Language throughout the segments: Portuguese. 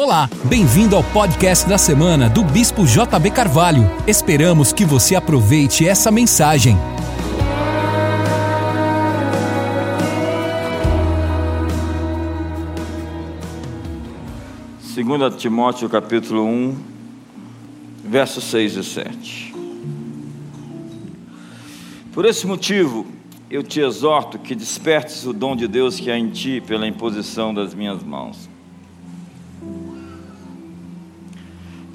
Olá, bem-vindo ao podcast da semana do Bispo JB Carvalho. Esperamos que você aproveite essa mensagem. Segunda Timóteo capítulo 1, versos 6 e 7. Por esse motivo, eu te exorto que despertes o dom de Deus que há em ti pela imposição das minhas mãos.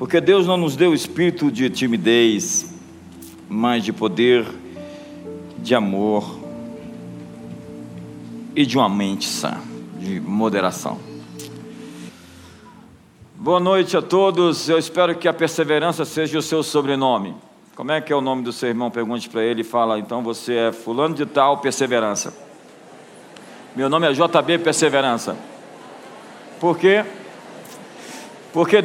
Porque Deus não nos deu espírito de timidez, mas de poder, de amor e de uma mente sã, de moderação. Boa noite a todos. Eu espero que a perseverança seja o seu sobrenome. Como é que é o nome do seu irmão? Pergunte para ele e fala, então você é fulano de tal perseverança. Meu nome é JB Perseverança. Por quê? Porque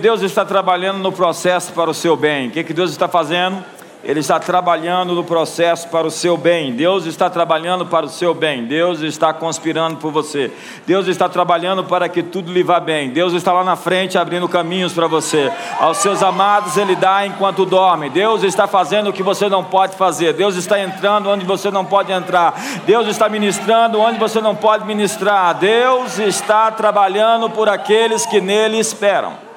Deus está trabalhando no processo para o seu bem. O que, que Deus está fazendo? Ele está trabalhando no processo para o seu bem. Deus está trabalhando para o seu bem. Deus está conspirando por você. Deus está trabalhando para que tudo lhe vá bem. Deus está lá na frente abrindo caminhos para você. Aos seus amados ele dá enquanto dorme. Deus está fazendo o que você não pode fazer. Deus está entrando onde você não pode entrar. Deus está ministrando onde você não pode ministrar. Deus está trabalhando por aqueles que nele esperam.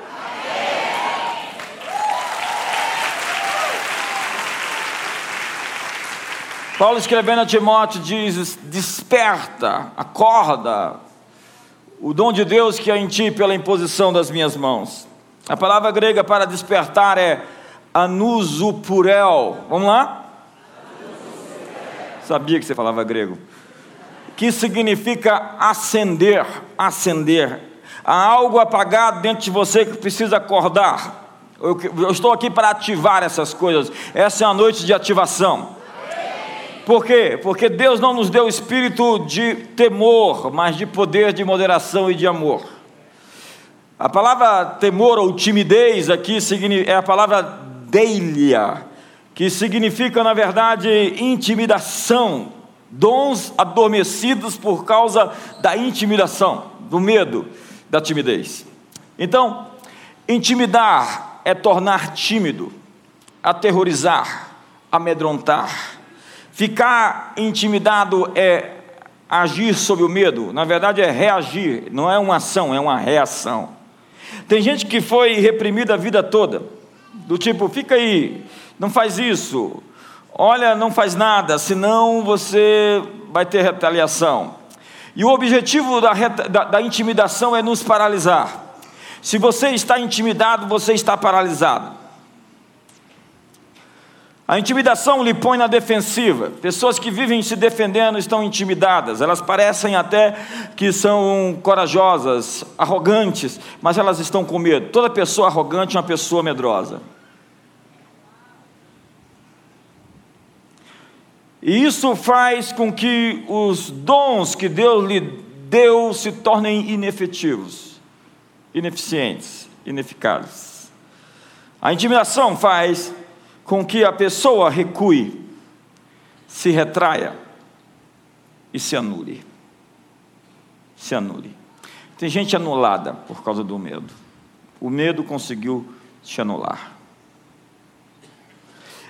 Paulo escrevendo a Timóteo diz: Desperta, acorda, o dom de Deus que é em ti pela imposição das minhas mãos. A palavra grega para despertar é anusupurel. Vamos lá? Sabia que você falava grego. Que significa acender, acender. Há algo apagado dentro de você que precisa acordar. Eu, eu estou aqui para ativar essas coisas. Essa é a noite de ativação. Por quê? Porque Deus não nos deu espírito de temor, mas de poder, de moderação e de amor. A palavra temor ou timidez aqui é a palavra deilia, que significa, na verdade, intimidação, dons adormecidos por causa da intimidação, do medo, da timidez. Então, intimidar é tornar tímido, aterrorizar, amedrontar Ficar intimidado é agir sob o medo, na verdade é reagir, não é uma ação, é uma reação. Tem gente que foi reprimida a vida toda, do tipo, fica aí, não faz isso, olha, não faz nada, senão você vai ter retaliação. E o objetivo da, da, da intimidação é nos paralisar. Se você está intimidado, você está paralisado. A intimidação lhe põe na defensiva. Pessoas que vivem se defendendo estão intimidadas. Elas parecem até que são corajosas, arrogantes, mas elas estão com medo. Toda pessoa arrogante é uma pessoa medrosa. E isso faz com que os dons que Deus lhe deu se tornem inefetivos, ineficientes, ineficazes. A intimidação faz com que a pessoa recue, se retraia e se anule. Se anule. Tem gente anulada por causa do medo. O medo conseguiu te anular.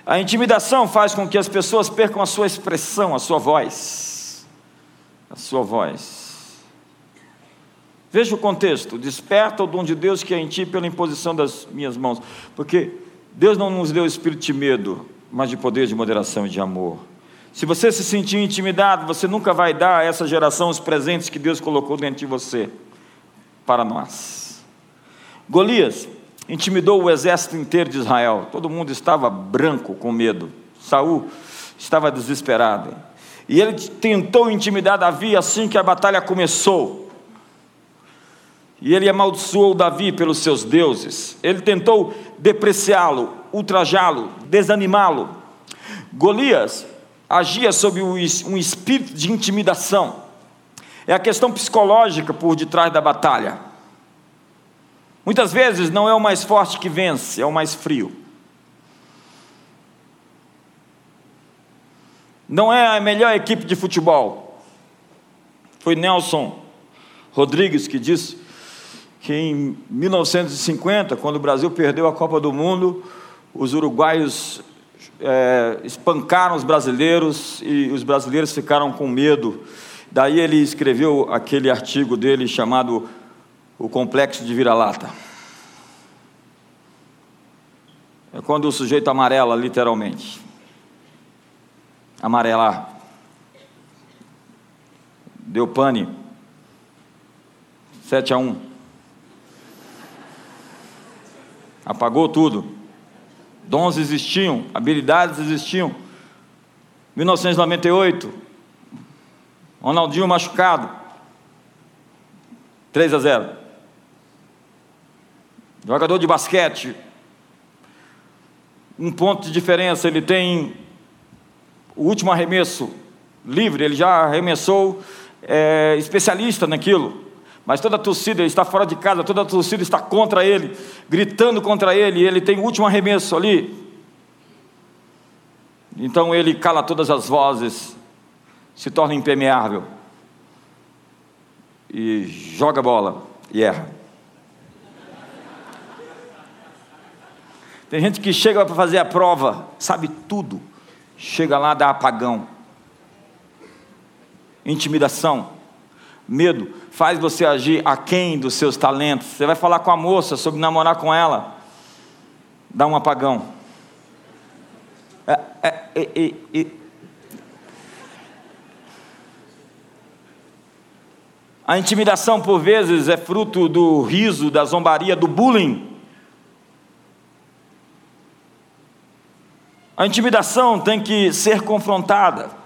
A intimidação faz com que as pessoas percam a sua expressão, a sua voz. A sua voz. Veja o contexto: desperta o dom de Deus que é em ti pela imposição das minhas mãos. Porque Deus não nos deu espírito de medo, mas de poder, de moderação e de amor. Se você se sentir intimidado, você nunca vai dar a essa geração os presentes que Deus colocou dentro de você para nós. Golias intimidou o exército inteiro de Israel. Todo mundo estava branco com medo. Saul estava desesperado. E ele tentou intimidar Davi assim que a batalha começou. E ele amaldiçoou Davi pelos seus deuses. Ele tentou depreciá-lo, ultrajá-lo, desanimá-lo. Golias agia sob um espírito de intimidação. É a questão psicológica por detrás da batalha. Muitas vezes não é o mais forte que vence, é o mais frio. Não é a melhor equipe de futebol. Foi Nelson Rodrigues que disse que em 1950, quando o Brasil perdeu a Copa do Mundo, os uruguaios é, espancaram os brasileiros e os brasileiros ficaram com medo. Daí ele escreveu aquele artigo dele chamado O Complexo de Vira-Lata. É quando o sujeito amarela, literalmente. Amarelar. Deu pane. 7 a 1. Apagou tudo. Dons existiam, habilidades existiam. 1998, Ronaldinho machucado. 3 a 0. Jogador de basquete, um ponto de diferença, ele tem o último arremesso livre, ele já arremessou, é, especialista naquilo, mas toda a torcida está fora de casa, toda a torcida está contra ele, gritando contra ele, e ele tem o último arremesso ali. Então ele cala todas as vozes, se torna impermeável e joga a bola e erra. Tem gente que chega para fazer a prova, sabe tudo, chega lá, dá apagão. Intimidação, medo, faz você agir aquém dos seus talentos. Você vai falar com a moça sobre namorar com ela, dá um apagão. É, é, é, a intimidação, por vezes, é fruto do riso, da zombaria, do bullying. A intimidação tem que ser confrontada.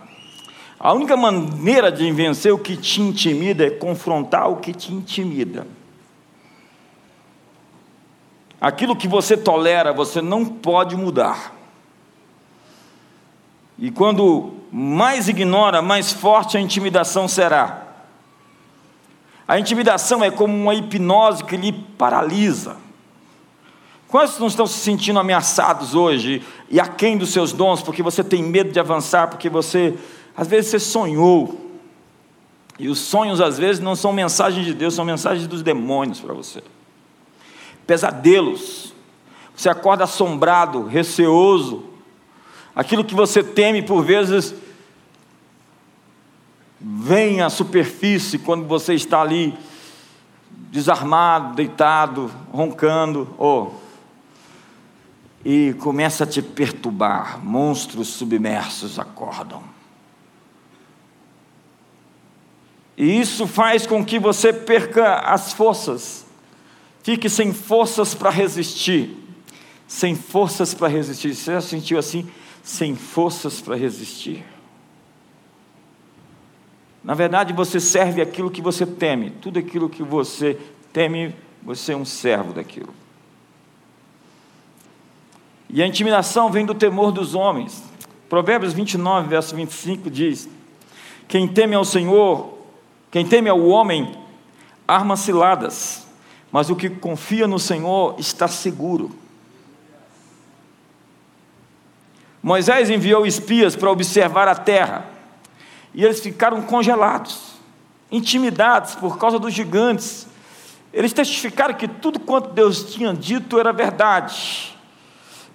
A única maneira de vencer o que te intimida é confrontar o que te intimida. Aquilo que você tolera, você não pode mudar. E quando mais ignora, mais forte a intimidação será. A intimidação é como uma hipnose que lhe paralisa. Quantos não estão se sentindo ameaçados hoje e aquém dos seus dons, porque você tem medo de avançar, porque você, às vezes, você sonhou. E os sonhos, às vezes, não são mensagens de Deus, são mensagens dos demônios para você. Pesadelos. Você acorda assombrado, receoso. Aquilo que você teme, por vezes, vem à superfície quando você está ali desarmado, deitado, roncando, oh, e começa a te perturbar. Monstros submersos acordam. E isso faz com que você perca as forças, fique sem forças para resistir. Sem forças para resistir. Você já sentiu assim? Sem forças para resistir. Na verdade, você serve aquilo que você teme. Tudo aquilo que você teme, você é um servo daquilo. E a intimidação vem do temor dos homens. Provérbios 29, verso 25 diz: Quem teme ao Senhor, quem teme ao homem, arma ciladas, mas o que confia no Senhor está seguro. Moisés enviou espias para observar a terra, e eles ficaram congelados, intimidados por causa dos gigantes. Eles testificaram que tudo quanto Deus tinha dito era verdade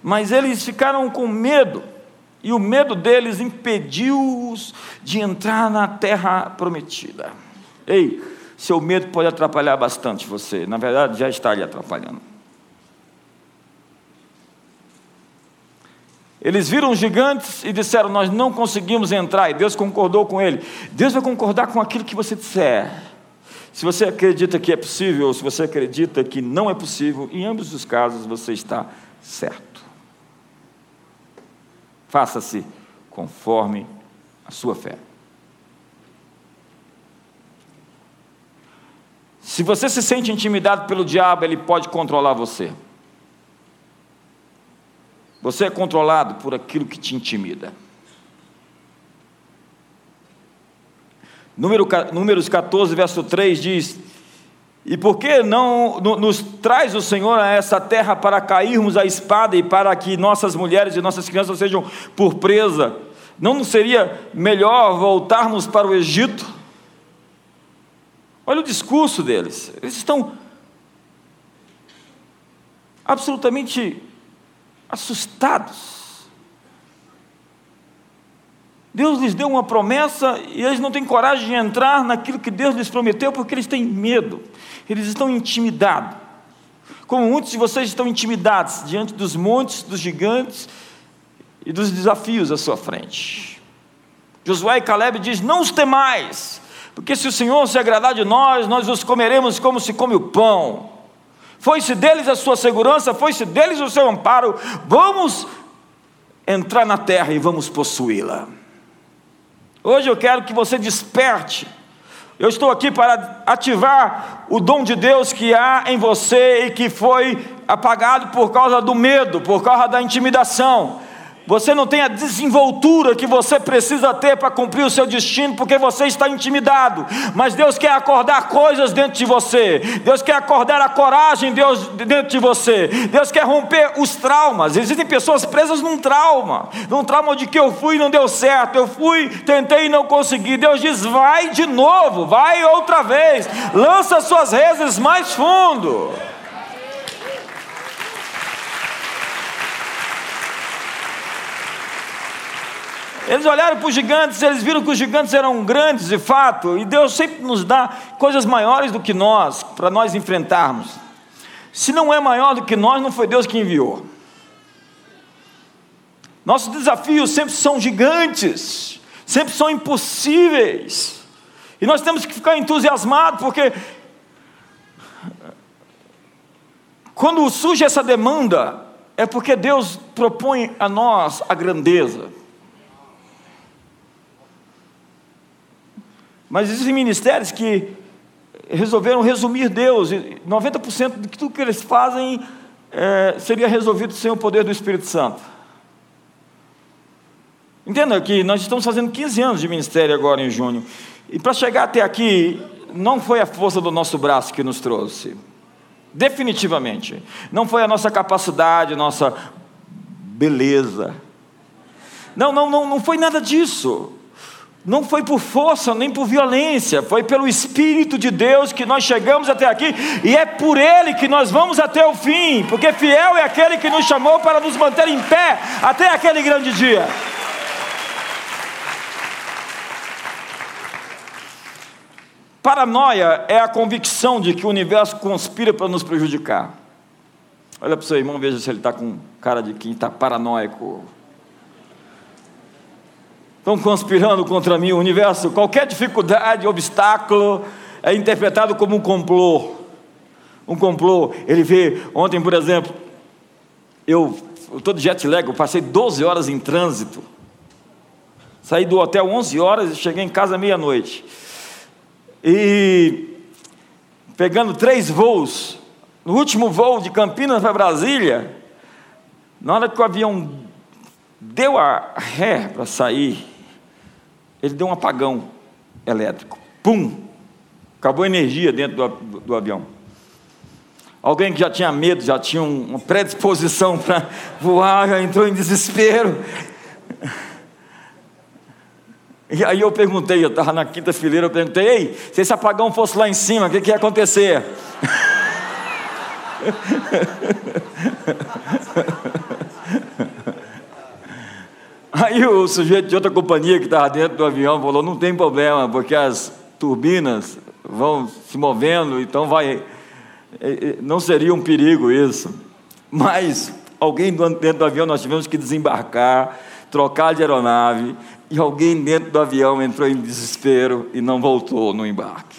mas eles ficaram com medo, e o medo deles impediu-os de entrar na terra prometida. Ei, seu medo pode atrapalhar bastante você, na verdade já está lhe atrapalhando. Eles viram gigantes e disseram: Nós não conseguimos entrar, e Deus concordou com ele. Deus vai concordar com aquilo que você disser. Se você acredita que é possível, ou se você acredita que não é possível, em ambos os casos você está certo faça-se conforme a sua fé. Se você se sente intimidado pelo diabo, ele pode controlar você. Você é controlado por aquilo que te intimida. Número, números 14, verso 3 diz: e por que não nos traz o Senhor a essa terra para cairmos a espada e para que nossas mulheres e nossas crianças sejam por presa? Não seria melhor voltarmos para o Egito? Olha o discurso deles. Eles estão absolutamente assustados. Deus lhes deu uma promessa e eles não têm coragem de entrar naquilo que Deus lhes prometeu porque eles têm medo, eles estão intimidados. Como muitos de vocês estão intimidados diante dos montes, dos gigantes e dos desafios à sua frente. Josué e Caleb diz: Não os temais, porque se o Senhor se agradar de nós, nós os comeremos como se come o pão. Foi-se deles a sua segurança, foi-se deles o seu amparo. Vamos entrar na terra e vamos possuí-la. Hoje eu quero que você desperte. Eu estou aqui para ativar o dom de Deus que há em você e que foi apagado por causa do medo, por causa da intimidação. Você não tem a desenvoltura que você precisa ter para cumprir o seu destino, porque você está intimidado. Mas Deus quer acordar coisas dentro de você. Deus quer acordar a coragem Deus, dentro de você. Deus quer romper os traumas. Existem pessoas presas num trauma, num trauma de que eu fui e não deu certo. Eu fui, tentei e não consegui. Deus diz: vai de novo, vai outra vez. Lança suas redes mais fundo. Eles olharam para os gigantes, eles viram que os gigantes eram grandes de fato, e Deus sempre nos dá coisas maiores do que nós, para nós enfrentarmos. Se não é maior do que nós, não foi Deus que enviou. Nossos desafios sempre são gigantes, sempre são impossíveis, e nós temos que ficar entusiasmados, porque quando surge essa demanda, é porque Deus propõe a nós a grandeza. Mas existem ministérios que resolveram resumir Deus, e 90% de tudo que eles fazem é, seria resolvido sem o poder do Espírito Santo. Entenda que nós estamos fazendo 15 anos de ministério agora em junho, e para chegar até aqui, não foi a força do nosso braço que nos trouxe, definitivamente, não foi a nossa capacidade, nossa beleza, não, não, não, não foi nada disso. Não foi por força nem por violência, foi pelo Espírito de Deus que nós chegamos até aqui e é por Ele que nós vamos até o fim, porque fiel é aquele que nos chamou para nos manter em pé até aquele grande dia. Paranoia é a convicção de que o universo conspira para nos prejudicar. Olha para o seu irmão, veja se ele está com cara de quem está paranoico estão conspirando contra mim, o universo, qualquer dificuldade, obstáculo, é interpretado como um complô. Um complô. Ele vê, ontem, por exemplo, eu estou de jet lag, eu passei 12 horas em trânsito. Saí do hotel 11 horas e cheguei em casa meia-noite. E pegando três voos, no último voo de Campinas para Brasília, na hora que o avião deu a ré para sair, ele deu um apagão elétrico. Pum! Acabou a energia dentro do, do, avião. Alguém que já tinha medo, já tinha uma predisposição para voar, já entrou em desespero. E aí eu perguntei, eu estava na quinta fileira, eu perguntei, ei, se esse apagão fosse lá em cima, o que, que ia acontecer? Aí o sujeito de outra companhia que estava dentro do avião falou: não tem problema, porque as turbinas vão se movendo, então vai. Não seria um perigo isso. Mas alguém dentro do avião nós tivemos que desembarcar, trocar de aeronave, e alguém dentro do avião entrou em desespero e não voltou no embarque.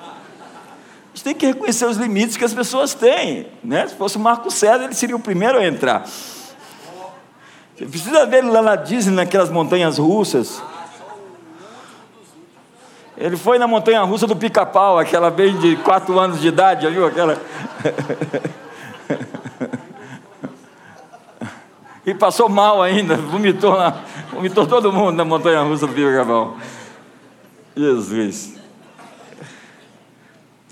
A gente tem que reconhecer os limites que as pessoas têm. Né? Se fosse o Marco César, ele seria o primeiro a entrar. Você precisa ver ele lá na Disney, naquelas montanhas russas. Ele foi na montanha russa do pica-pau, aquela bem de quatro anos de idade, viu aquela? e passou mal ainda, vomitou, lá, vomitou todo mundo na montanha russa do pica-pau. Jesus.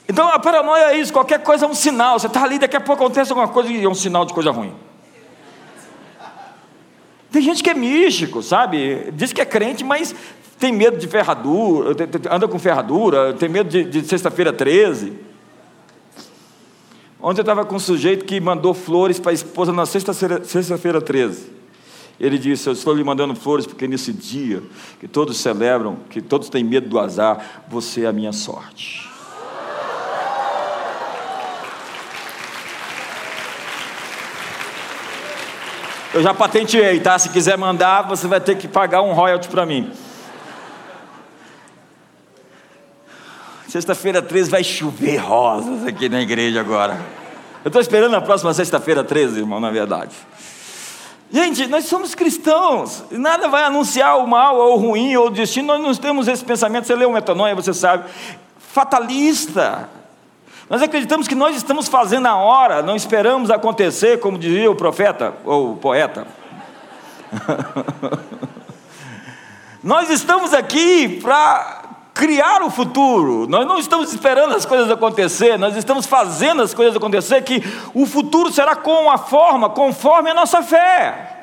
Então a paranoia é isso, qualquer coisa é um sinal. Você está ali, daqui a pouco acontece alguma coisa e é um sinal de coisa ruim. Tem gente que é místico, sabe? Diz que é crente, mas tem medo de ferradura, anda com ferradura, tem medo de, de sexta-feira 13. Ontem eu estava com um sujeito que mandou flores para a esposa na sexta-feira sexta 13. Ele disse: Eu estou lhe mandando flores porque nesse dia que todos celebram, que todos têm medo do azar, você é a minha sorte. Eu já patenteei, tá? Se quiser mandar, você vai ter que pagar um royalty para mim. Sexta-feira 13 vai chover rosas aqui na igreja agora. Eu estou esperando a próxima sexta-feira 13, irmão, na verdade. Gente, nós somos cristãos, nada vai anunciar o mal ou o ruim ou o destino, nós não temos esse pensamento. Você lê o metanoia, você sabe, fatalista. Nós acreditamos que nós estamos fazendo a hora, não esperamos acontecer, como dizia o profeta ou o poeta. nós estamos aqui para criar o futuro. Nós não estamos esperando as coisas acontecer, nós estamos fazendo as coisas acontecer que o futuro será com a forma, conforme a nossa fé.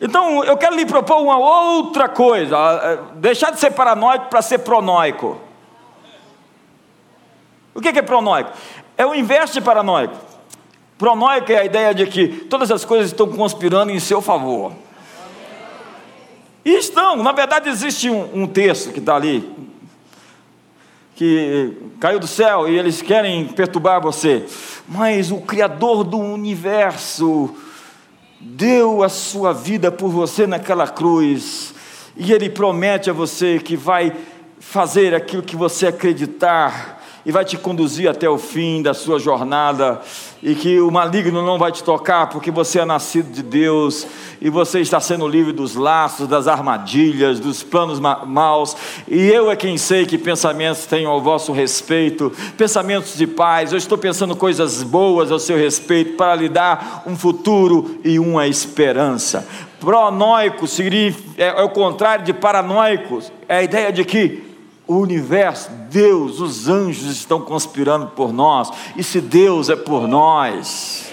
Então, eu quero lhe propor uma outra coisa, deixar de ser paranoico para ser pronóico. O que é pronóico? É o inverso de paranoico. Pronóico é a ideia de que todas as coisas estão conspirando em seu favor. E estão, na verdade existe um, um texto que está ali, que caiu do céu e eles querem perturbar você, mas o Criador do universo deu a sua vida por você naquela cruz, e Ele promete a você que vai fazer aquilo que você acreditar e vai te conduzir até o fim da sua jornada, e que o maligno não vai te tocar, porque você é nascido de Deus, e você está sendo livre dos laços, das armadilhas, dos planos ma maus, e eu é quem sei que pensamentos tenho ao vosso respeito, pensamentos de paz, eu estou pensando coisas boas ao seu respeito, para lhe dar um futuro e uma esperança. Pronóico é, é o contrário de paranoicos, é a ideia de que o universo, Deus, os anjos estão conspirando por nós, e se Deus é por nós.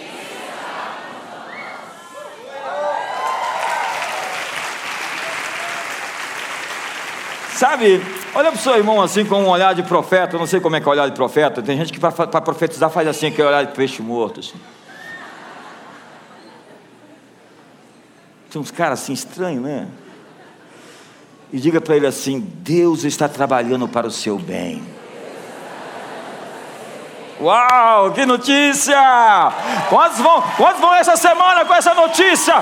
Sabe, olha para o seu irmão assim com um olhar de profeta, eu não sei como é que é o olhar de profeta, tem gente que para profetizar faz assim, que é olhar de peixe morto. Assim. Tem uns caras assim estranhos, né? E diga para ele assim: Deus está trabalhando para o seu bem. Uau, que notícia! Quantos vão, quantos vão essa semana com essa notícia?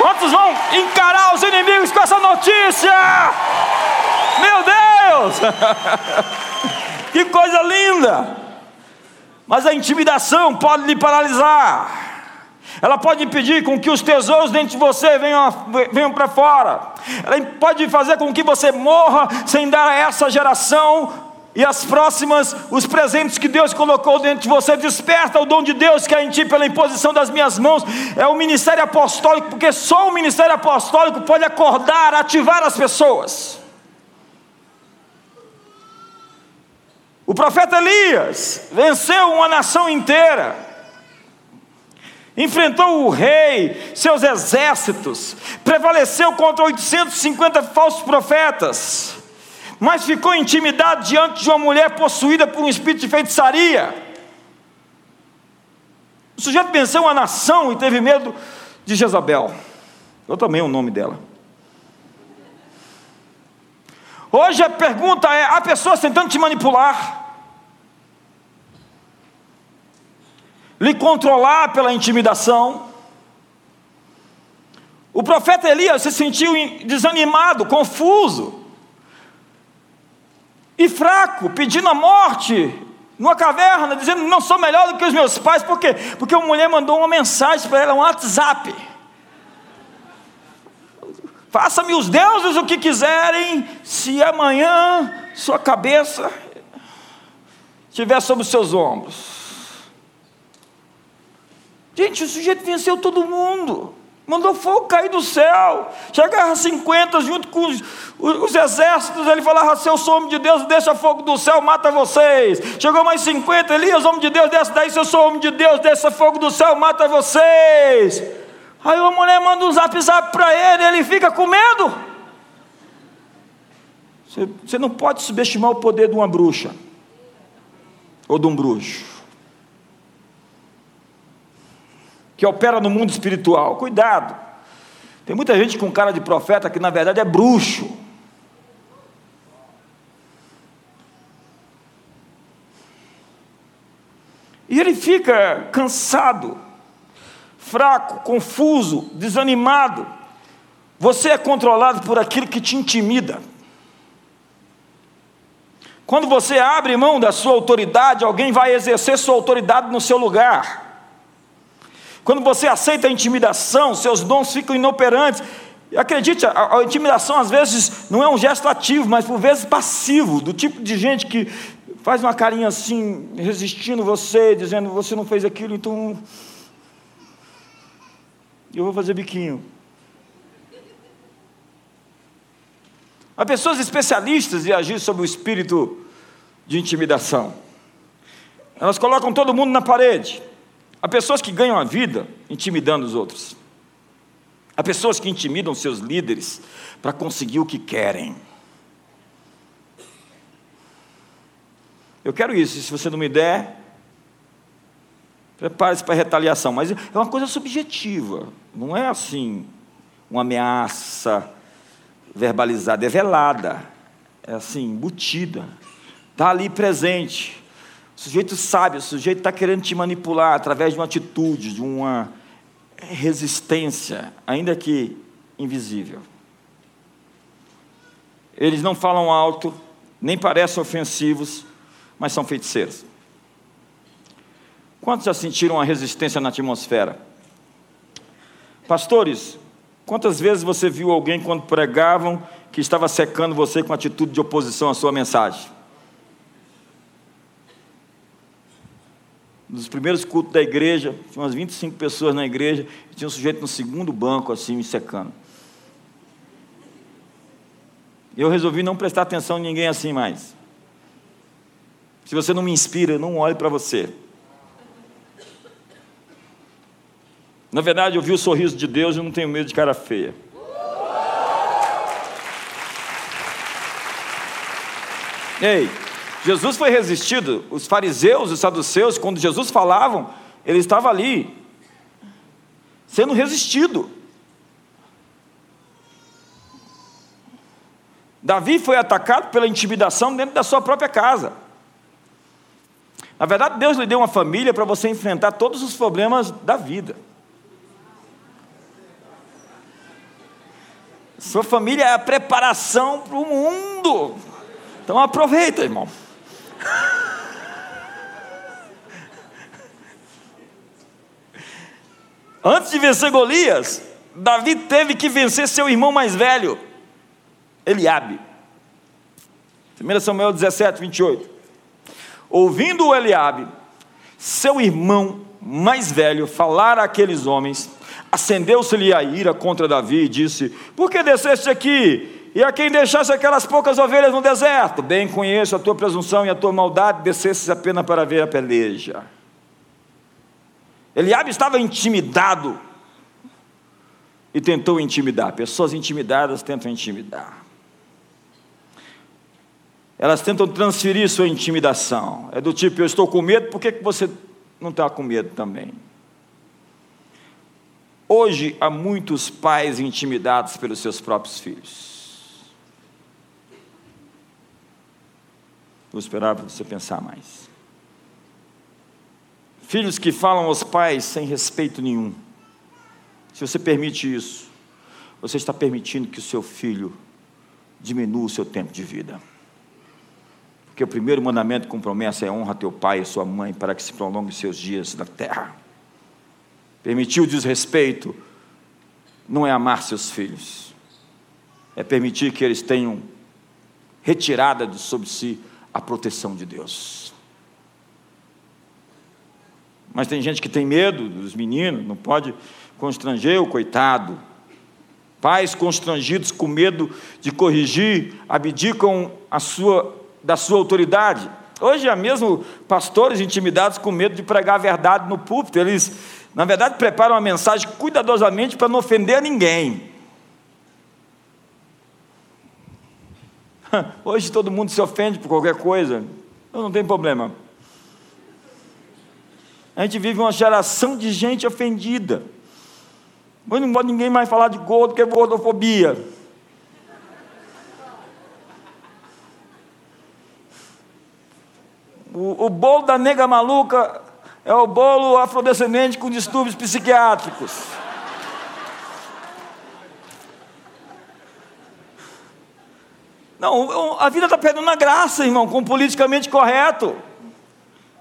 Quantos vão encarar os inimigos com essa notícia? Meu Deus! que coisa linda! Mas a intimidação pode lhe paralisar. Ela pode impedir com que os tesouros dentro de você venham, venham para fora. Ela pode fazer com que você morra sem dar a essa geração e as próximas os presentes que Deus colocou dentro de você. Desperta o dom de Deus que é em ti pela imposição das minhas mãos. É o ministério apostólico, porque só o ministério apostólico pode acordar, ativar as pessoas. O profeta Elias venceu uma nação inteira enfrentou o rei, seus exércitos, prevaleceu contra 850 falsos profetas, mas ficou intimidado diante de uma mulher possuída por um espírito de feitiçaria. O sujeito venceu uma nação e teve medo de Jezabel. Eu também o nome dela. Hoje a pergunta é: há pessoas tentando te manipular? Lhe controlar pela intimidação. O profeta Elias se sentiu desanimado, confuso e fraco, pedindo a morte numa caverna, dizendo: Não sou melhor do que os meus pais, por quê? Porque uma mulher mandou uma mensagem para ela, um WhatsApp. Faça-me os deuses o que quiserem, se amanhã sua cabeça estiver sobre os seus ombros. Gente, o sujeito venceu todo mundo. Mandou fogo cair do céu. Chegava a 50 junto com os, os, exércitos. Ele falava: Se eu sou homem de Deus, deixa fogo do céu, mata vocês. Chegou mais 50. Elias, homem de Deus, desce daí. Se eu sou homem de Deus, deixa fogo do céu, mata vocês. Aí a mulher manda um zap zap para ele. Ele fica com medo. Você, você não pode subestimar o poder de uma bruxa ou de um bruxo. Que opera no mundo espiritual. Cuidado. Tem muita gente com cara de profeta que na verdade é bruxo. E ele fica cansado, fraco, confuso, desanimado. Você é controlado por aquilo que te intimida. Quando você abre mão da sua autoridade, alguém vai exercer sua autoridade no seu lugar. Quando você aceita a intimidação, seus dons ficam inoperantes. Acredite, a, a, intimidação às vezes não é um gesto ativo, mas por vezes passivo, do tipo de gente que faz uma carinha assim, resistindo você, dizendo você não fez aquilo, então eu vou fazer biquinho. Há pessoas especialistas em agir sobre o espírito de intimidação. Elas colocam todo mundo na parede. Há pessoas que ganham a vida intimidando os outros. Há pessoas que intimidam seus líderes para conseguir o que querem. Eu quero isso, se você não me der, prepare-se para retaliação. Mas é uma coisa subjetiva, não é assim, uma ameaça verbalizada, é velada, é assim, embutida, está ali presente. O sujeito sabe, o sujeito está querendo te manipular através de uma atitude, de uma resistência, ainda que invisível. Eles não falam alto, nem parecem ofensivos, mas são feiticeiros. Quantos já sentiram a resistência na atmosfera? Pastores, Quantas vezes você viu alguém quando pregavam que estava secando você com atitude de oposição à sua mensagem? Nos primeiros cultos da igreja, tinha umas 25 pessoas na igreja, e tinha um sujeito no segundo banco, assim, me secando. Eu resolvi não prestar atenção em ninguém assim mais. Se você não me inspira, não olhe para você. Na verdade, eu vi o sorriso de Deus e não tenho medo de cara feia. Ei, Jesus foi resistido. Os fariseus, os saduceus, quando Jesus falavam, ele estava ali, sendo resistido. Davi foi atacado pela intimidação dentro da sua própria casa. Na verdade, Deus lhe deu uma família para você enfrentar todos os problemas da vida. Sua família é a preparação para o mundo. Então aproveita, irmão. Antes de vencer Golias, Davi teve que vencer seu irmão mais velho, Eliabe. 1 Samuel 17, 28. Ouvindo o Eliabe, seu irmão mais velho, falar àqueles homens, acendeu-se-lhe a ira contra Davi e disse: Por que desceste aqui? E a quem deixaste aquelas poucas ovelhas no deserto? Bem conheço a tua presunção e a tua maldade, descestes apenas para ver a peleja. Eliabe estava intimidado e tentou intimidar. Pessoas intimidadas tentam intimidar. Elas tentam transferir sua intimidação. É do tipo, eu estou com medo, por que você não está com medo também? Hoje há muitos pais intimidados pelos seus próprios filhos. Vou esperar você pensar mais. Filhos que falam aos pais sem respeito nenhum. Se você permite isso, você está permitindo que o seu filho diminua o seu tempo de vida. Porque o primeiro mandamento com promessa é honra teu pai e sua mãe para que se prolongue seus dias na terra. Permitir o desrespeito não é amar seus filhos, é permitir que eles tenham retirada de sobre si a proteção de Deus. Mas tem gente que tem medo dos meninos, não pode constranger o coitado. Pais constrangidos com medo de corrigir, abdicam a sua, da sua autoridade. Hoje há mesmo pastores intimidados com medo de pregar a verdade no púlpito. Eles na verdade, prepara uma mensagem cuidadosamente para não ofender a ninguém. Hoje todo mundo se ofende por qualquer coisa. Então não tem problema. A gente vive uma geração de gente ofendida. Mas não pode ninguém mais falar de gordo, que é gordofobia. O, o bolo da nega maluca é o bolo afrodescendente com distúrbios psiquiátricos. Não, a vida está perdendo a graça, irmão, com o politicamente correto.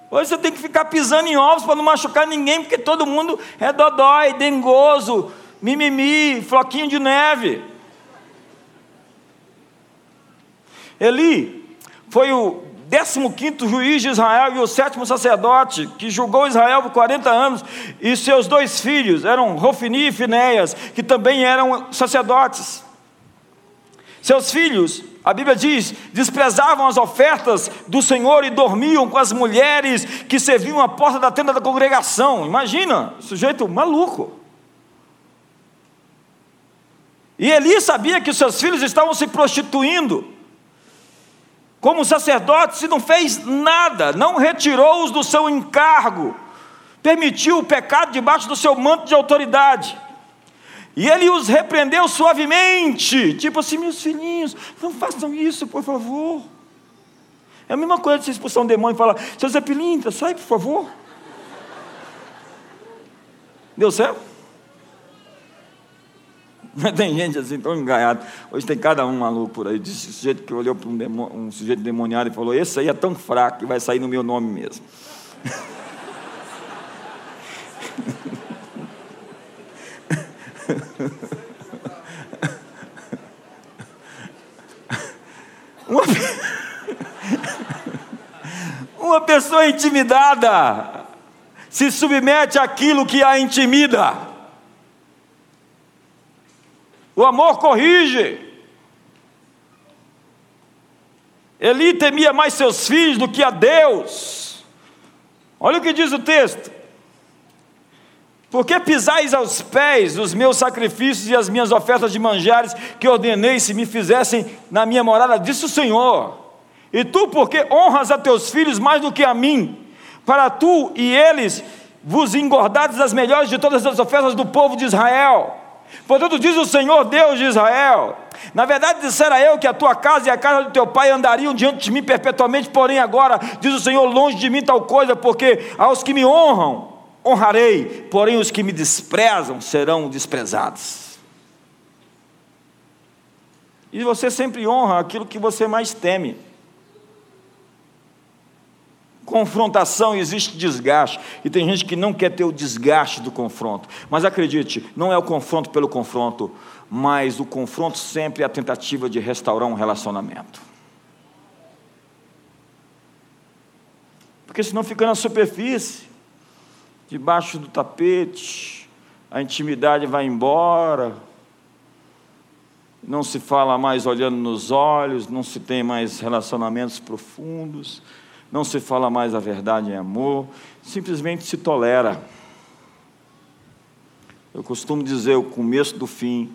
Hoje você tem que ficar pisando em ovos para não machucar ninguém, porque todo mundo é dodói, dengoso, mimimi, floquinho de neve. Eli foi o 15 juiz de Israel e o sétimo sacerdote que julgou Israel por 40 anos, e seus dois filhos eram Rofini e Finéias, que também eram sacerdotes. Seus filhos, a Bíblia diz, desprezavam as ofertas do Senhor e dormiam com as mulheres que serviam à porta da tenda da congregação. Imagina, sujeito maluco. E Eli sabia que seus filhos estavam se prostituindo. Como sacerdote, se não fez nada, não retirou-os do seu encargo, permitiu o pecado debaixo do seu manto de autoridade. E ele os repreendeu suavemente, tipo assim, meus filhinhos, não façam isso, por favor. É a mesma coisa de você expulsar um demônio e falar, seu Zé Pilintra, sai, por favor. Deu certo? Tem gente assim tão engaiada. Hoje tem cada um maluco por aí. Desse sujeito que olhou para um, demônio, um sujeito demoniado e falou: Esse aí é tão fraco que vai sair no meu nome mesmo. Uma, uma pessoa intimidada se submete àquilo que a intimida. O amor corrige. Eli temia mais seus filhos do que a Deus. Olha o que diz o texto. Por que pisais aos pés os meus sacrifícios e as minhas ofertas de manjares que ordenei se me fizessem na minha morada? Disse o Senhor. E tu, porque honras a teus filhos mais do que a mim, para tu e eles vos engordades as melhores de todas as ofertas do povo de Israel. Portanto, diz o Senhor Deus de Israel: Na verdade, dissera eu que a tua casa e a casa do teu pai andariam diante de mim perpetuamente, porém, agora, diz o Senhor, longe de mim tal coisa, porque aos que me honram, honrarei, porém os que me desprezam serão desprezados. E você sempre honra aquilo que você mais teme. Confrontação existe desgaste, e tem gente que não quer ter o desgaste do confronto. Mas acredite, não é o confronto pelo confronto, mas o confronto sempre é a tentativa de restaurar um relacionamento. Porque senão fica na superfície debaixo do tapete, a intimidade vai embora, não se fala mais olhando nos olhos, não se tem mais relacionamentos profundos, não se fala mais a verdade em amor, simplesmente se tolera. Eu costumo dizer o começo do fim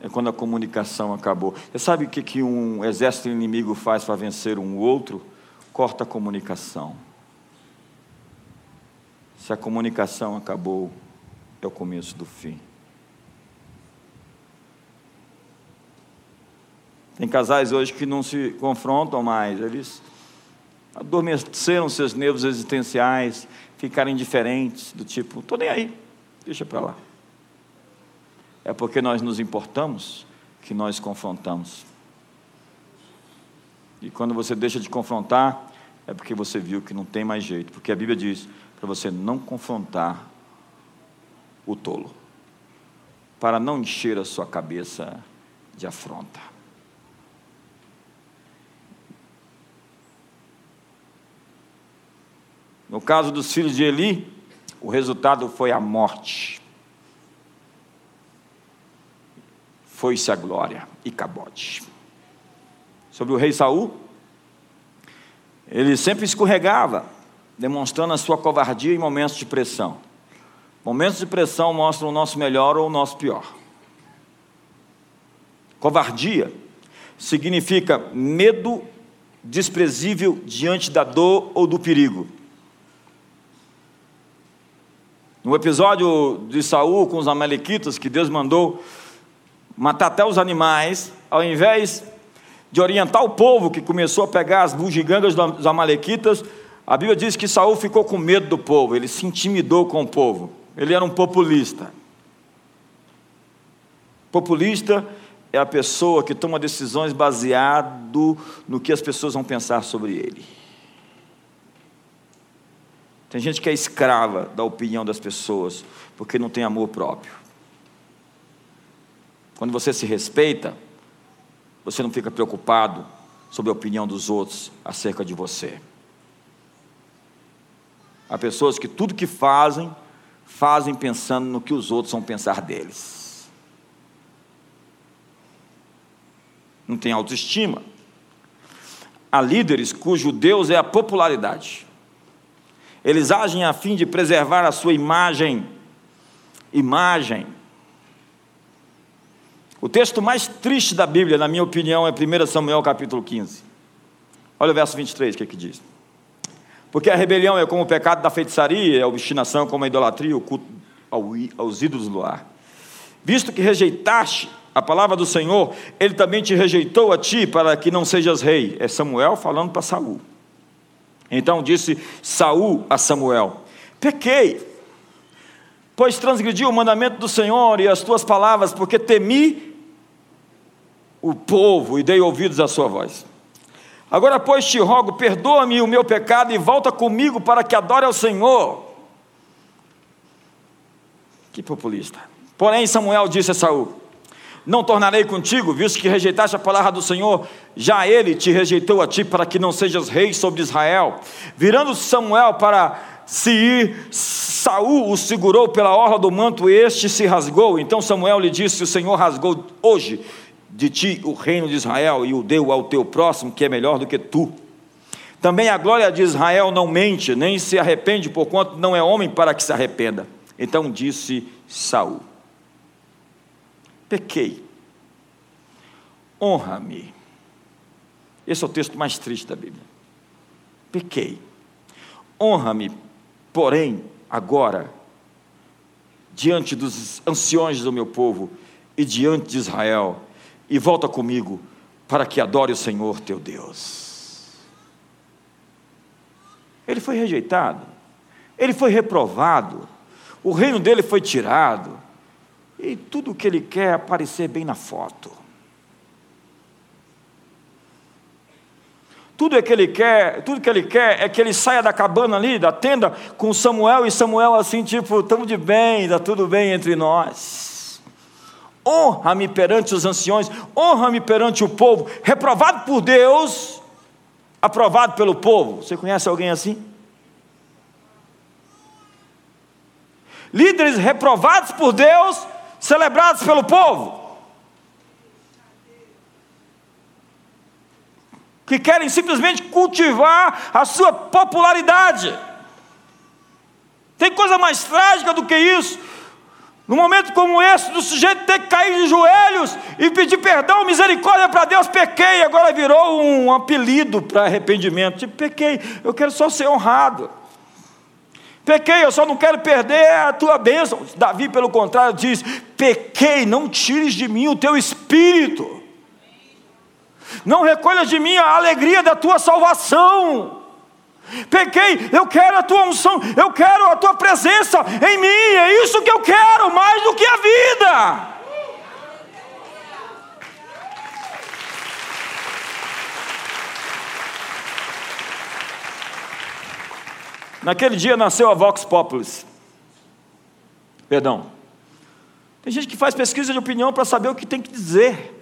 é quando a comunicação acabou. Você sabe o que, um exército inimigo faz para vencer um outro? Corta a comunicação. Se a comunicação acabou, é o começo do fim. Tem casais hoje que não se confrontam mais, eles adormeceram seus nervos existenciais, ficaram indiferentes, do tipo, estou nem aí, deixa para lá. É porque nós nos importamos que nós confrontamos. E quando você deixa de confrontar, é porque você viu que não tem mais jeito, porque a Bíblia diz: para você não confrontar o tolo, para não encher a sua cabeça de afronta. No caso dos filhos de Eli, o resultado foi a morte. Foi-se a glória e cabote. Sobre o rei Saul, ele sempre escorregava demonstrando a sua covardia em momentos de pressão. Momentos de pressão mostram o nosso melhor ou o nosso pior. Covardia significa medo desprezível diante da dor ou do perigo. No episódio de Saul com os amalequitas, que Deus mandou matar até os animais, ao invés de orientar o povo que começou a pegar as bugigangas dos amalequitas, a Bíblia diz que Saul ficou com medo do povo, ele se intimidou com o povo. Ele era um populista. Populista é a pessoa que toma decisões baseado no que as pessoas vão pensar sobre ele. Tem gente que é escrava da opinião das pessoas, porque não tem amor próprio. Quando você se respeita, você não fica preocupado sobre a opinião dos outros acerca de você. Há pessoas que tudo que fazem, fazem pensando no que os outros vão pensar deles. Não tem autoestima. Há líderes cujo Deus é a popularidade. Eles agem a fim de preservar a sua imagem. Imagem. O texto mais triste da Bíblia, na minha opinião, é 1 Samuel capítulo 15. Olha o verso 23, o que, é que diz? Porque a rebelião é como o pecado da feitiçaria, a obstinação como a idolatria, o culto aos ídolos do ar. Visto que rejeitaste a palavra do Senhor, ele também te rejeitou a ti para que não sejas rei. É Samuel falando para Saul. Então disse Saul a Samuel: Pequei, pois transgredi o mandamento do Senhor e as tuas palavras, porque temi o povo e dei ouvidos à sua voz. Agora, pois, te rogo, perdoa-me o meu pecado e volta comigo para que adore ao Senhor. Que populista. Porém, Samuel disse a Saul: Não tornarei contigo, visto que rejeitaste a palavra do Senhor, já ele te rejeitou a ti para que não sejas rei sobre Israel. Virando Samuel para se ir, Saul o segurou pela orla do manto, este se rasgou. Então Samuel lhe disse: O Senhor rasgou hoje de ti o reino de Israel e o deu ao teu próximo, que é melhor do que tu. Também a glória de Israel não mente, nem se arrepende, porquanto não é homem para que se arrependa. Então disse Saul: Pequei, honra-me. Esse é o texto mais triste da Bíblia. Pequei, honra-me, porém, agora, diante dos anciões do meu povo e diante de Israel, e volta comigo para que adore o Senhor teu Deus. Ele foi rejeitado, ele foi reprovado, o reino dele foi tirado, e tudo o que ele quer é aparecer bem na foto. Tudo é que ele quer, tudo que ele quer é que ele saia da cabana ali, da tenda, com Samuel, e Samuel assim, tipo, estamos de bem, está tudo bem entre nós honra-me perante os anciões, honra-me perante o povo, reprovado por Deus, aprovado pelo povo. Você conhece alguém assim? Líderes reprovados por Deus, celebrados pelo povo. Que querem simplesmente cultivar a sua popularidade. Tem coisa mais trágica do que isso. No momento como esse, do sujeito ter que cair de joelhos e pedir perdão, misericórdia para Deus, pequei, agora virou um apelido para arrependimento. Tipo, pequei, eu quero só ser honrado. Pequei, eu só não quero perder a tua bênção. Davi, pelo contrário, diz: pequei, não tires de mim o teu espírito. Não recolhas de mim a alegria da tua salvação. Pequei, eu quero a tua unção, eu quero a tua presença em mim, é isso que eu quero, mais do que a vida. Naquele dia nasceu a Vox Populis. Perdão. Tem gente que faz pesquisa de opinião para saber o que tem que dizer.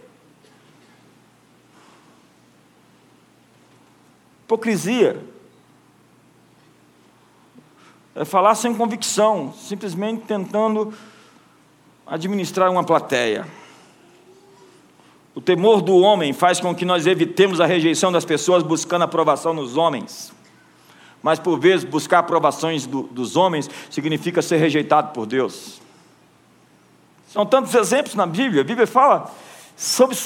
Hipocrisia é falar sem convicção, simplesmente tentando administrar uma plateia. O temor do homem faz com que nós evitemos a rejeição das pessoas buscando aprovação nos homens. Mas por vezes buscar aprovações do, dos homens significa ser rejeitado por Deus. São tantos exemplos na Bíblia. A Bíblia fala sobre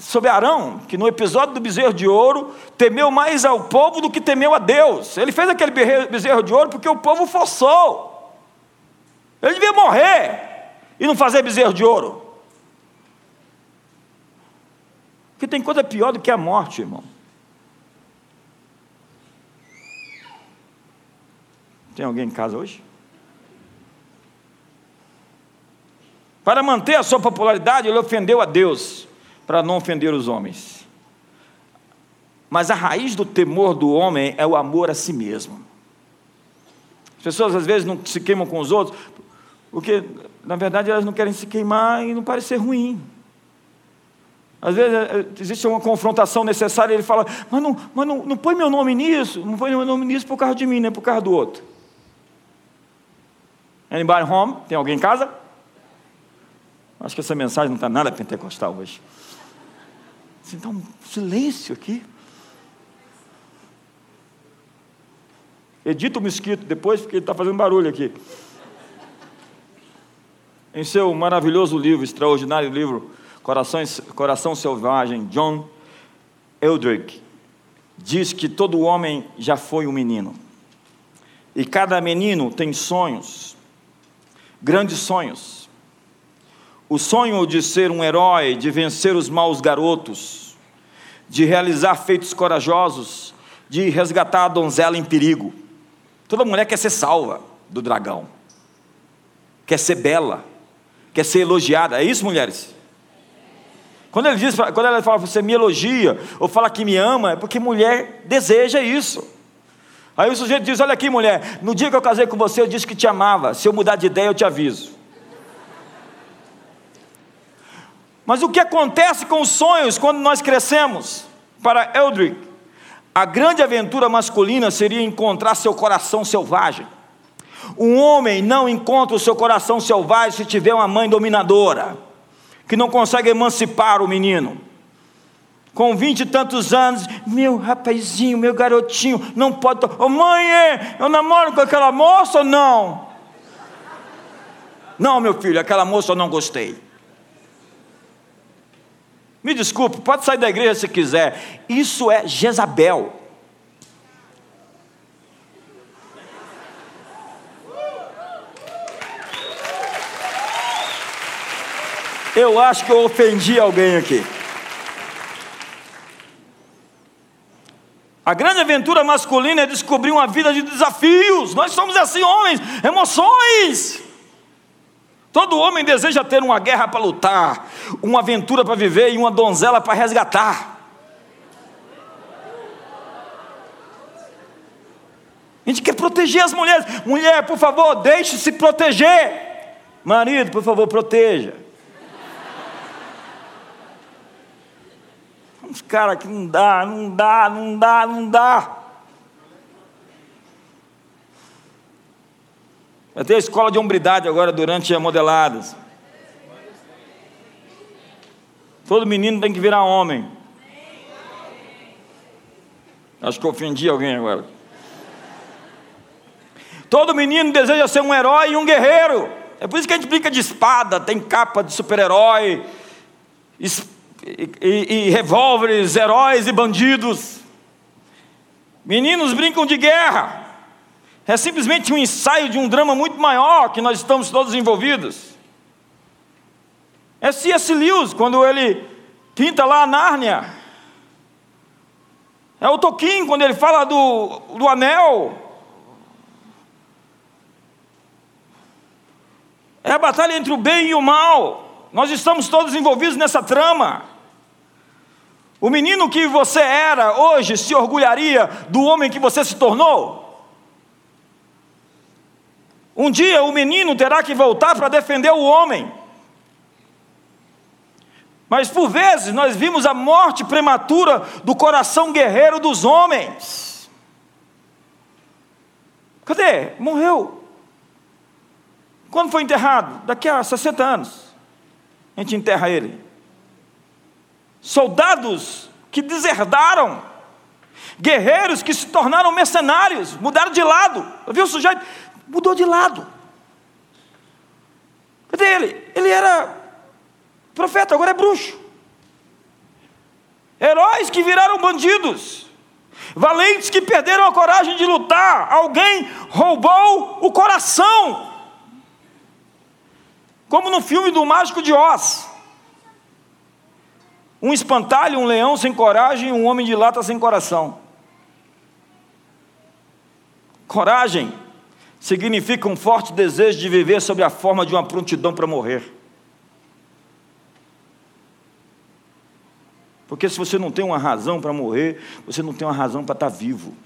sobre Arão, que no episódio do bezerro de ouro temeu mais ao povo do que temeu a Deus. Ele fez aquele bezerro de ouro porque o povo forçou. Ele devia morrer e não fazer bezerro de ouro. Porque tem coisa pior do que a morte, irmão. Tem alguém em casa hoje? Para manter a sua popularidade, ele ofendeu a Deus, para não ofender os homens. Mas a raiz do temor do homem é o amor a si mesmo. As pessoas às vezes não se queimam com os outros, porque na verdade elas não querem se queimar e não parecer ruim. Às vezes é, existe uma confrontação necessária e ele fala, mas não, mas não, não põe meu nome nisso, não põe meu nome nisso por causa de mim, nem por causa do outro. Anybody home? Tem alguém em casa? Acho que essa mensagem não está nada pentecostal hoje. Então, um silêncio aqui. Edita o mosquito depois, porque ele está fazendo barulho aqui. Em seu maravilhoso livro, extraordinário livro, Coração, Coração Selvagem, John Eldrick diz que todo homem já foi um menino. E cada menino tem sonhos, grandes sonhos o sonho de ser um herói, de vencer os maus garotos, de realizar feitos corajosos, de resgatar a donzela em perigo. Toda mulher quer ser salva do dragão, quer ser bela, quer ser elogiada. É isso, mulheres? Quando ele diz, quando ela fala, você me elogia, ou fala que me ama, é porque mulher deseja isso. Aí o sujeito diz: Olha aqui, mulher, no dia que eu casei com você, eu disse que te amava. Se eu mudar de ideia, eu te aviso. Mas o que acontece com os sonhos quando nós crescemos? Para Eldrick, a grande aventura masculina seria encontrar seu coração selvagem. Um homem não encontra o seu coração selvagem se tiver uma mãe dominadora, que não consegue emancipar o menino. Com vinte e tantos anos, meu rapazinho, meu garotinho, não pode. Ô oh, mãe, eu namoro com aquela moça ou não? Não, meu filho, aquela moça eu não gostei. Me desculpe, pode sair da igreja se quiser. Isso é Jezabel. Eu acho que eu ofendi alguém aqui. A grande aventura masculina é descobrir uma vida de desafios. Nós somos assim, homens, emoções. Todo homem deseja ter uma guerra para lutar, uma aventura para viver e uma donzela para resgatar. A gente quer proteger as mulheres. Mulher, por favor, deixe-se proteger. Marido, por favor, proteja. Uns caras que não dá, não dá, não dá, não dá. Vai ter a escola de hombridade agora durante a modeladas. Todo menino tem que virar homem. Acho que ofendi alguém agora. Todo menino deseja ser um herói e um guerreiro. É por isso que a gente brinca de espada, tem capa de super-herói, e, e, e revólveres, heróis e bandidos. Meninos brincam de guerra. É simplesmente um ensaio de um drama muito maior que nós estamos todos envolvidos. É C.S. Lewis, quando ele pinta lá a Nárnia. É o Tolkien, quando ele fala do, do anel. É a batalha entre o bem e o mal. Nós estamos todos envolvidos nessa trama. O menino que você era hoje se orgulharia do homem que você se tornou? Um dia o menino terá que voltar para defender o homem. Mas por vezes nós vimos a morte prematura do coração guerreiro dos homens. Cadê? Morreu. Quando foi enterrado? Daqui a 60 anos. A gente enterra ele. Soldados que deserdaram. Guerreiros que se tornaram mercenários, mudaram de lado. Viu o sujeito? Mudou de lado. Cadê ele? Ele era profeta, agora é bruxo. Heróis que viraram bandidos. Valentes que perderam a coragem de lutar. Alguém roubou o coração. Como no filme do Mágico de Oz. Um espantalho, um leão sem coragem um homem de lata sem coração. Coragem significa um forte desejo de viver sob a forma de uma prontidão para morrer. Porque se você não tem uma razão para morrer, você não tem uma razão para estar vivo.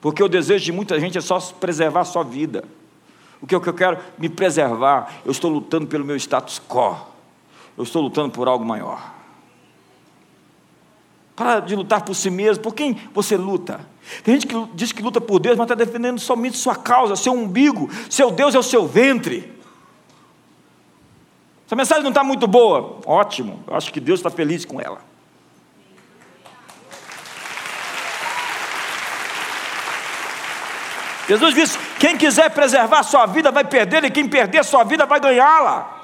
Porque o desejo de muita gente é só preservar a sua vida. O que, é que eu quero? Me preservar. Eu estou lutando pelo meu status quo. Eu estou lutando por algo maior. Para de lutar por si mesmo. Por quem você luta? Tem gente que diz que luta por Deus, mas está defendendo somente sua causa, seu umbigo. Seu Deus é o seu ventre. Essa mensagem não está muito boa. Ótimo. Eu acho que Deus está feliz com ela. Jesus disse: quem quiser preservar sua vida vai perder, e quem perder sua vida vai ganhá-la.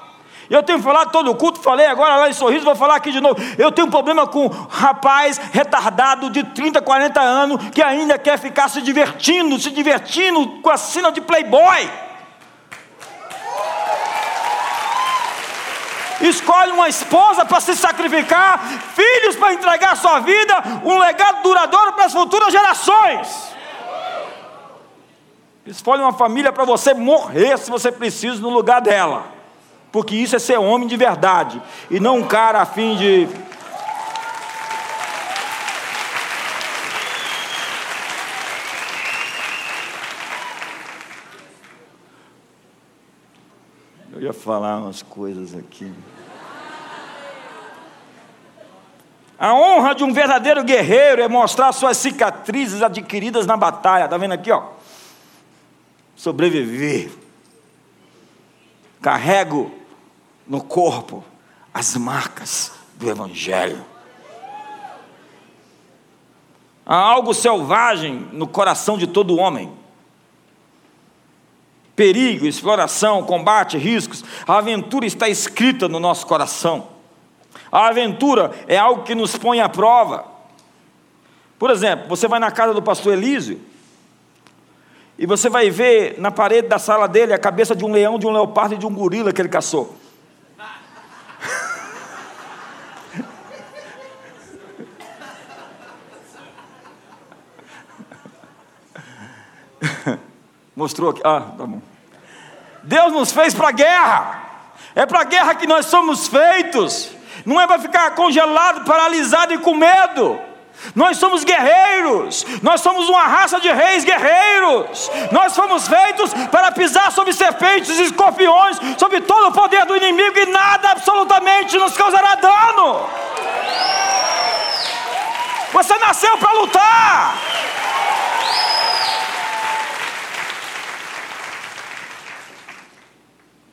Eu tenho falado todo o culto, falei agora lá em Sorriso, vou falar aqui de novo. Eu tenho um problema com um rapaz retardado de 30, 40 anos que ainda quer ficar se divertindo, se divertindo com a sina de playboy. Escolhe uma esposa para se sacrificar, filhos para entregar sua vida, um legado duradouro para as futuras gerações. Escolhe uma família para você morrer se você precisa no lugar dela. Porque isso é ser homem de verdade. E não um cara a fim de. Eu ia falar umas coisas aqui. A honra de um verdadeiro guerreiro é mostrar suas cicatrizes adquiridas na batalha. Está vendo aqui, ó? sobreviver. Carrego no corpo as marcas do Evangelho. Há algo selvagem no coração de todo homem. Perigo, exploração, combate, riscos. A aventura está escrita no nosso coração. A aventura é algo que nos põe à prova. Por exemplo, você vai na casa do pastor Elísio, e você vai ver na parede da sala dele a cabeça de um leão, de um leopardo e de um gorila que ele caçou. Mostrou aqui. Ah, tá bom. Deus nos fez para guerra. É para guerra que nós somos feitos. Não é para ficar congelado, paralisado e com medo. Nós somos guerreiros, nós somos uma raça de reis guerreiros. Nós fomos feitos para pisar sobre serpentes e escorpiões, sobre todo o poder do inimigo e nada absolutamente nos causará dano. Você nasceu para lutar.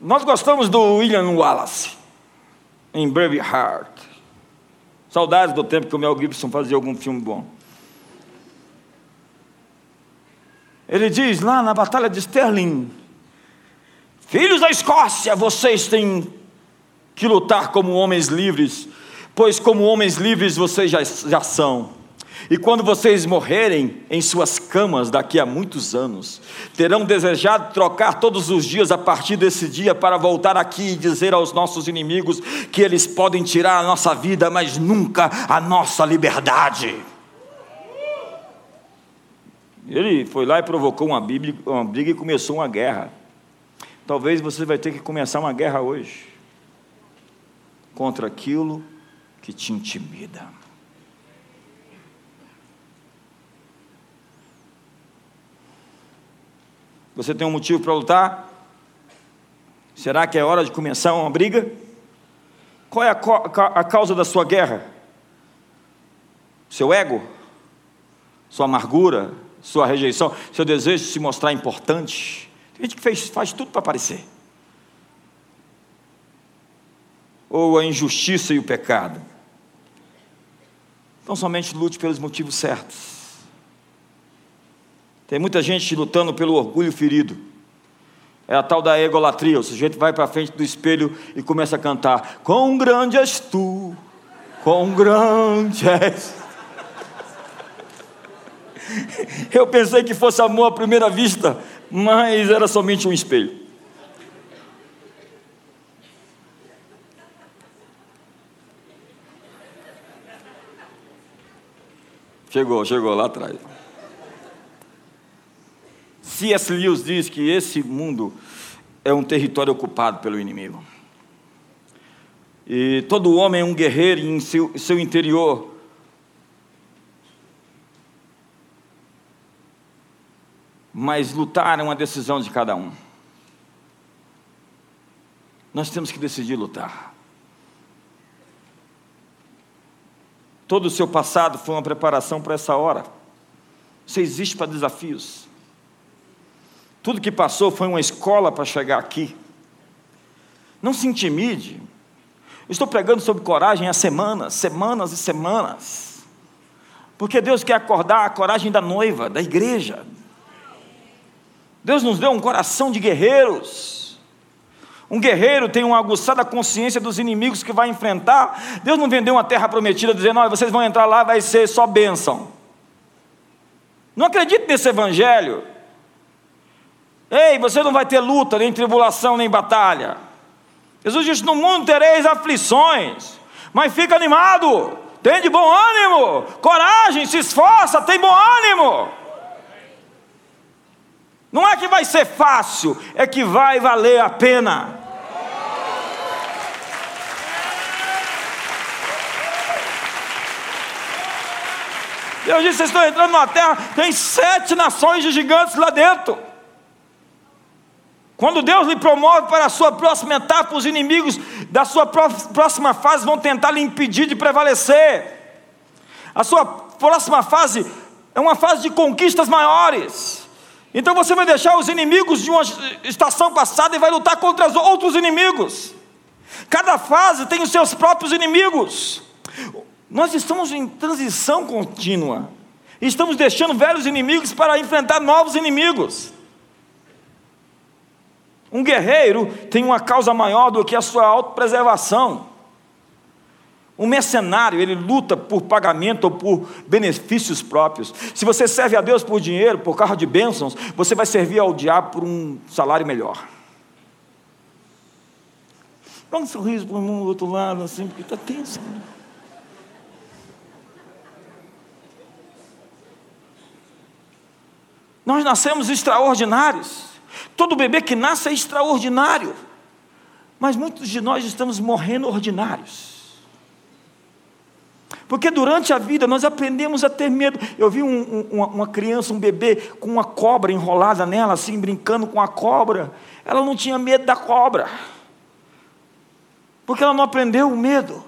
Nós gostamos do William Wallace em Braveheart. Saudades do tempo que o Mel Gibson fazia algum filme bom. Ele diz lá na Batalha de Sterling: Filhos da Escócia, vocês têm que lutar como homens livres, pois como homens livres vocês já, já são. E quando vocês morrerem em suas camas daqui a muitos anos, terão desejado trocar todos os dias a partir desse dia para voltar aqui e dizer aos nossos inimigos que eles podem tirar a nossa vida, mas nunca a nossa liberdade. Ele foi lá e provocou uma, bíblia, uma briga e começou uma guerra. Talvez você vai ter que começar uma guerra hoje contra aquilo que te intimida. Você tem um motivo para lutar? Será que é hora de começar uma briga? Qual é a, a causa da sua guerra? Seu ego? Sua amargura? Sua rejeição? Seu desejo de se mostrar importante? Tem gente que fez, faz tudo para aparecer. Ou a injustiça e o pecado? Então somente lute pelos motivos certos. Tem muita gente lutando pelo orgulho ferido. É a tal da egolatria. O sujeito vai para frente do espelho e começa a cantar: Quão grande és tu, quão grande és. Eu pensei que fosse amor à primeira vista, mas era somente um espelho. Chegou, chegou lá atrás. C.S. Lewis diz que esse mundo é um território ocupado pelo inimigo. E todo homem é um guerreiro em seu, seu interior. Mas lutar é uma decisão de cada um. Nós temos que decidir lutar. Todo o seu passado foi uma preparação para essa hora. Você existe para desafios. Tudo que passou foi uma escola para chegar aqui. Não se intimide. Estou pregando sobre coragem há semanas, semanas e semanas. Porque Deus quer acordar a coragem da noiva, da igreja. Deus nos deu um coração de guerreiros. Um guerreiro tem uma aguçada consciência dos inimigos que vai enfrentar. Deus não vendeu uma terra prometida dizendo: vocês vão entrar lá, vai ser só bênção. Não acredite nesse evangelho. Ei, você não vai ter luta, nem tribulação, nem batalha. Jesus disse: No mundo tereis aflições, mas fica animado, tem de bom ânimo, coragem, se esforça, tem bom ânimo. Não é que vai ser fácil, é que vai valer a pena. Deus disse: vocês estão entrando numa terra, tem sete nações de gigantes lá dentro. Quando Deus lhe promove para a sua próxima etapa, os inimigos da sua próxima fase vão tentar lhe impedir de prevalecer. A sua próxima fase é uma fase de conquistas maiores. Então você vai deixar os inimigos de uma estação passada e vai lutar contra os outros inimigos. Cada fase tem os seus próprios inimigos. Nós estamos em transição contínua. Estamos deixando velhos inimigos para enfrentar novos inimigos. Um guerreiro tem uma causa maior do que a sua autopreservação. Um mercenário, ele luta por pagamento ou por benefícios próprios. Se você serve a Deus por dinheiro, por carro de bênçãos, você vai servir ao diabo por um salário melhor. Dá um sorriso para o mundo do outro lado, assim, porque está tenso. Nós nascemos extraordinários. Todo bebê que nasce é extraordinário. Mas muitos de nós estamos morrendo ordinários. Porque durante a vida nós aprendemos a ter medo. Eu vi um, um, uma, uma criança, um bebê, com uma cobra enrolada nela, assim, brincando com a cobra. Ela não tinha medo da cobra. Porque ela não aprendeu o medo.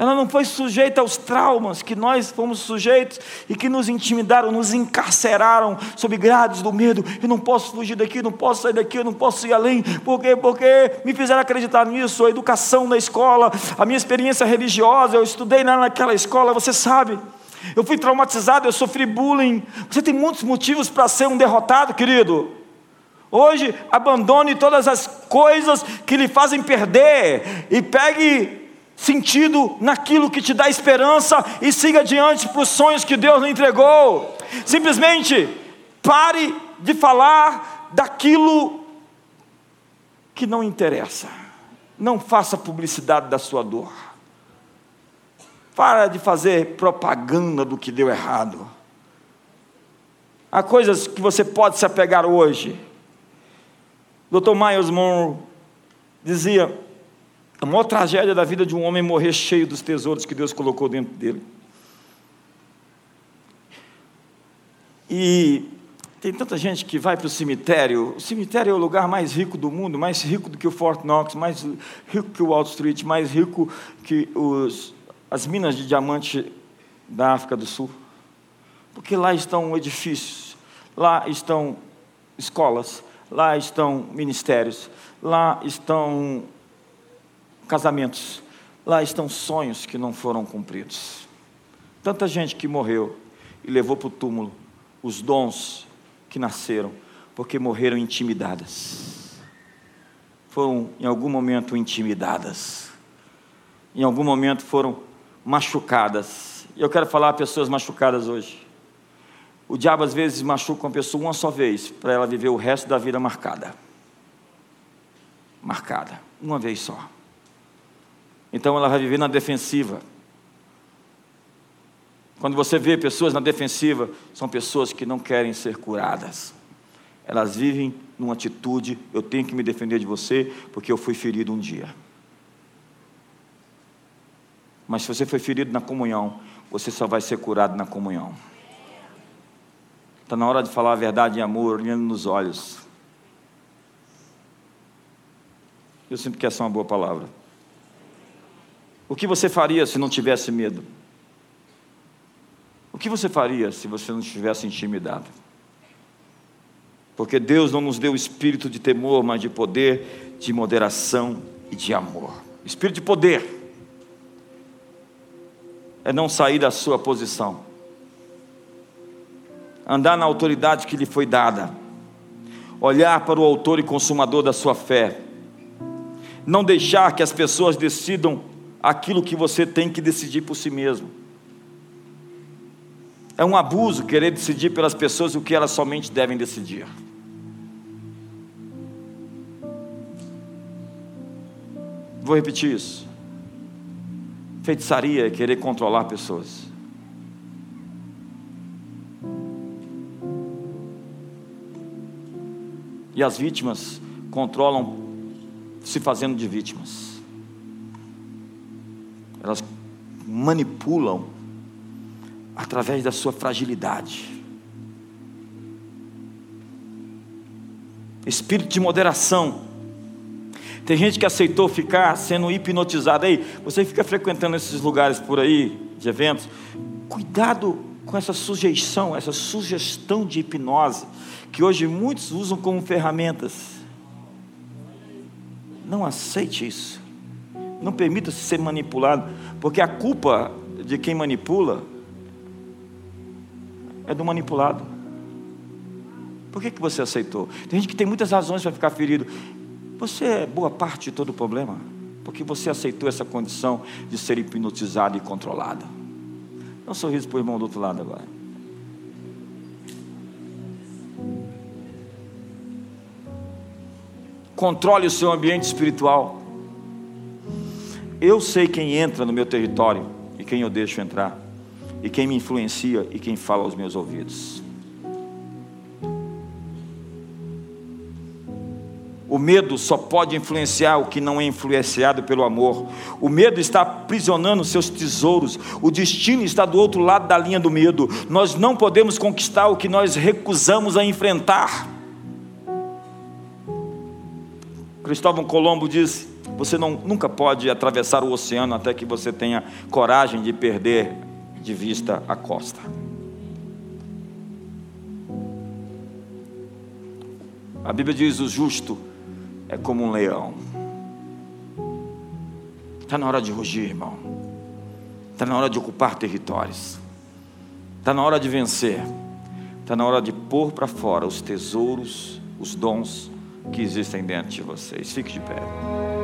Ela não foi sujeita aos traumas que nós fomos sujeitos e que nos intimidaram, nos encarceraram sob grades do medo. Eu não posso fugir daqui, não posso sair daqui, eu não posso ir além. Por quê? Porque me fizeram acreditar nisso, a educação na escola, a minha experiência religiosa, eu estudei naquela escola, você sabe. Eu fui traumatizado, eu sofri bullying. Você tem muitos motivos para ser um derrotado, querido. Hoje, abandone todas as coisas que lhe fazem perder e pegue sentido naquilo que te dá esperança e siga adiante para os sonhos que Deus lhe entregou. Simplesmente pare de falar daquilo que não interessa. Não faça publicidade da sua dor. Para de fazer propaganda do que deu errado. Há coisas que você pode se apegar hoje. Dr. Miles Monroe dizia: a maior tragédia da vida de um homem é morrer cheio dos tesouros que Deus colocou dentro dele. E tem tanta gente que vai para o cemitério. O cemitério é o lugar mais rico do mundo, mais rico do que o Fort Knox, mais rico que o Wall Street, mais rico que os, as minas de diamante da África do Sul. Porque lá estão edifícios, lá estão escolas, lá estão ministérios, lá estão casamentos, lá estão sonhos que não foram cumpridos. Tanta gente que morreu e levou para o túmulo os dons que nasceram, porque morreram intimidadas. Foram em algum momento intimidadas, em algum momento foram machucadas. E eu quero falar a pessoas machucadas hoje. O diabo às vezes machuca uma pessoa uma só vez, para ela viver o resto da vida marcada. Marcada, uma vez só. Então ela vai viver na defensiva. Quando você vê pessoas na defensiva, são pessoas que não querem ser curadas. Elas vivem numa atitude: eu tenho que me defender de você, porque eu fui ferido um dia. Mas se você foi ferido na comunhão, você só vai ser curado na comunhão. Está na hora de falar a verdade em amor, olhando nos olhos. Eu sinto que essa é uma boa palavra. O que você faria se não tivesse medo? O que você faria se você não estivesse intimidado? Porque Deus não nos deu espírito de temor, mas de poder, de moderação e de amor. Espírito de poder é não sair da sua posição, andar na autoridade que lhe foi dada, olhar para o Autor e Consumador da sua fé, não deixar que as pessoas decidam aquilo que você tem que decidir por si mesmo. É um abuso querer decidir pelas pessoas o que elas somente devem decidir. Vou repetir isso. Feitiçaria é querer controlar pessoas. E as vítimas controlam se fazendo de vítimas. Elas manipulam através da sua fragilidade. Espírito de moderação tem gente que aceitou ficar sendo hipnotizada. Aí, você fica frequentando esses lugares por aí, de eventos. Cuidado com essa sujeição, essa sugestão de hipnose, que hoje muitos usam como ferramentas. Não aceite isso. Não permita-se ser manipulado, porque a culpa de quem manipula é do manipulado. Por que, que você aceitou? Tem gente que tem muitas razões para ficar ferido. Você é boa parte de todo o problema, porque você aceitou essa condição de ser hipnotizado e controlado. Dá um sorriso para o irmão do outro lado agora. Controle o seu ambiente espiritual. Eu sei quem entra no meu território e quem eu deixo entrar, e quem me influencia e quem fala aos meus ouvidos. O medo só pode influenciar o que não é influenciado pelo amor. O medo está aprisionando seus tesouros. O destino está do outro lado da linha do medo. Nós não podemos conquistar o que nós recusamos a enfrentar. Cristóvão Colombo diz: você não, nunca pode atravessar o oceano até que você tenha coragem de perder de vista a costa. A Bíblia diz: o justo é como um leão. Está na hora de rugir, irmão. Está na hora de ocupar territórios. Está na hora de vencer. Está na hora de pôr para fora os tesouros, os dons que existem dentro de vocês. Fique de pé.